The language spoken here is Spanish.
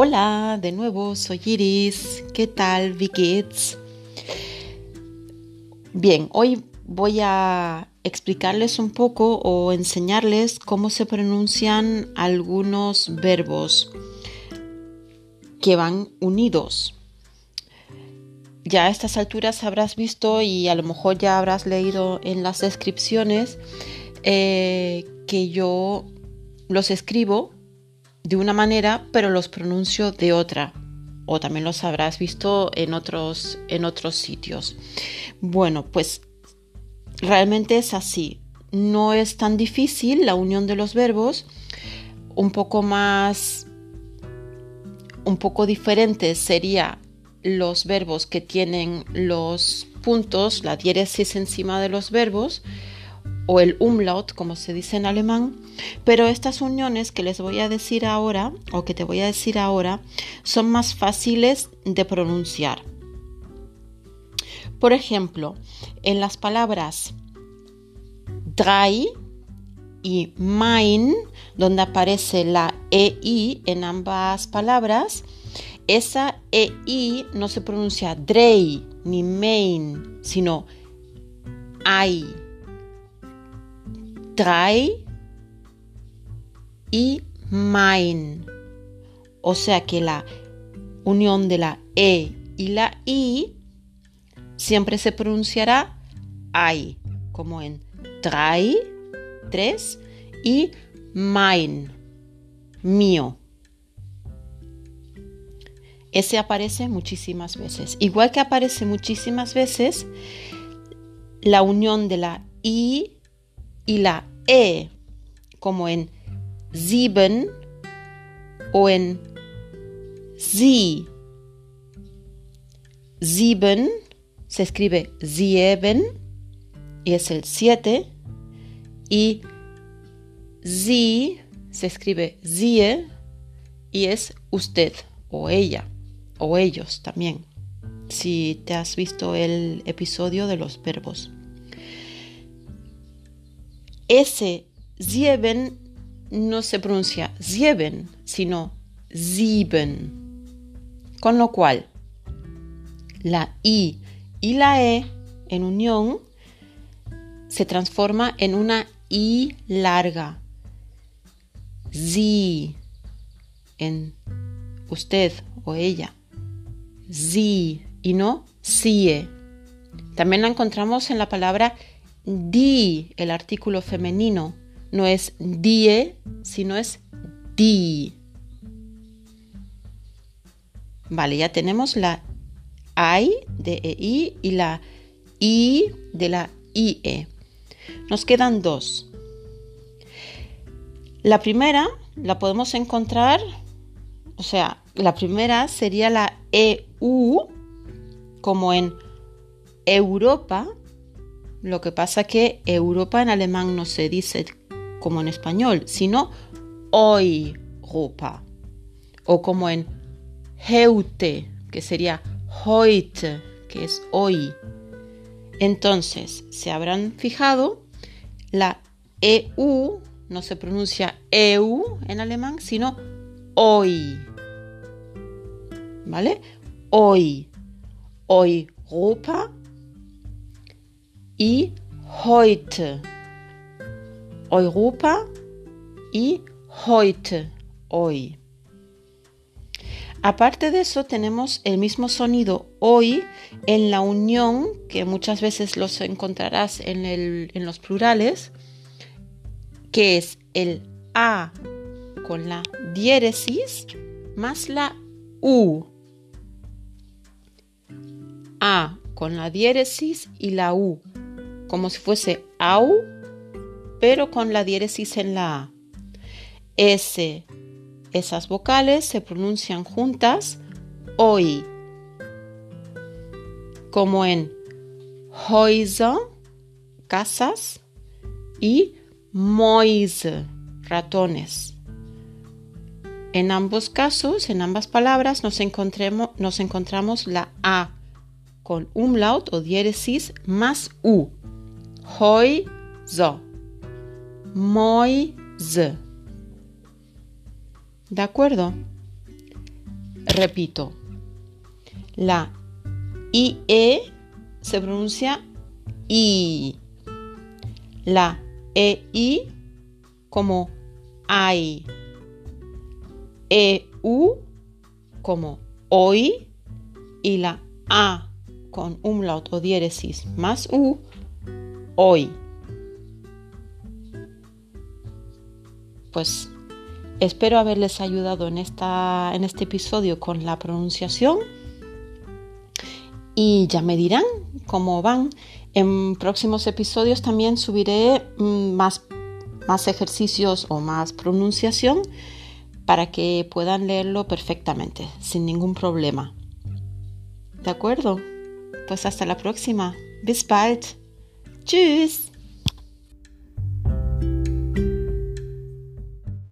Hola, de nuevo, soy Iris. ¿Qué tal, wie Bien, hoy voy a explicarles un poco o enseñarles cómo se pronuncian algunos verbos que van unidos. Ya a estas alturas habrás visto y a lo mejor ya habrás leído en las descripciones eh, que yo los escribo de una manera, pero los pronuncio de otra. O también los habrás visto en otros, en otros sitios. Bueno, pues realmente es así. No es tan difícil la unión de los verbos. Un poco más, un poco diferente sería los verbos que tienen los puntos, la diéresis encima de los verbos o el umlaut, como se dice en alemán, pero estas uniones que les voy a decir ahora, o que te voy a decir ahora, son más fáciles de pronunciar. Por ejemplo, en las palabras drei y mein, donde aparece la EI en ambas palabras, esa EI no se pronuncia drei ni mein, sino ai drei y mein. O sea que la unión de la E y la I siempre se pronunciará ai, como en drei, tres, y mein, mío. Ese aparece muchísimas veces. Igual que aparece muchísimas veces la unión de la I y la E, como en sieben o en sie. Sieben se escribe sieben y es el siete. Y sie se escribe sie y es usted o ella o ellos también. Si te has visto el episodio de los verbos. Ese sieben no se pronuncia sieben, sino sieben. Con lo cual, la I y la E en unión se transforma en una I larga. Sie en usted o ella. Sie y no sie. También la encontramos en la palabra di, el artículo femenino, no es die, sino es di. Vale, ya tenemos la I de EI y la I de la IE. Nos quedan dos. La primera la podemos encontrar, o sea, la primera sería la EU, como en Europa, lo que pasa que Europa en alemán no se dice como en español, sino Europa. O como en heute, que sería heute, que es hoy. Entonces, se habrán fijado, la EU no se pronuncia EU en alemán, sino hoy. ¿Vale? Hoy. Hoy Europa y heute. Europa y heute, hoy. Aparte de eso, tenemos el mismo sonido hoy en la unión, que muchas veces los encontrarás en, en los plurales, que es el A con la diéresis más la U. A con la diéresis y la U como si fuese au, pero con la diéresis en la A. S, esas vocales se pronuncian juntas hoy, como en Häuser, casas, y Mäuse, ratones. En ambos casos, en ambas palabras, nos, nos encontramos la A con umlaut o diéresis más U. Häuser. Mäuse. ¿De acuerdo? Repito, la IE se pronuncia I. La EI como I. EU como hoy y la A con umlaut o diéresis más U hoy. Pues espero haberles ayudado en, esta, en este episodio con la pronunciación y ya me dirán cómo van. En próximos episodios también subiré mm, más, más ejercicios o más pronunciación para que puedan leerlo perfectamente, sin ningún problema. ¿De acuerdo? Pues hasta la próxima. Bis. Tschüss.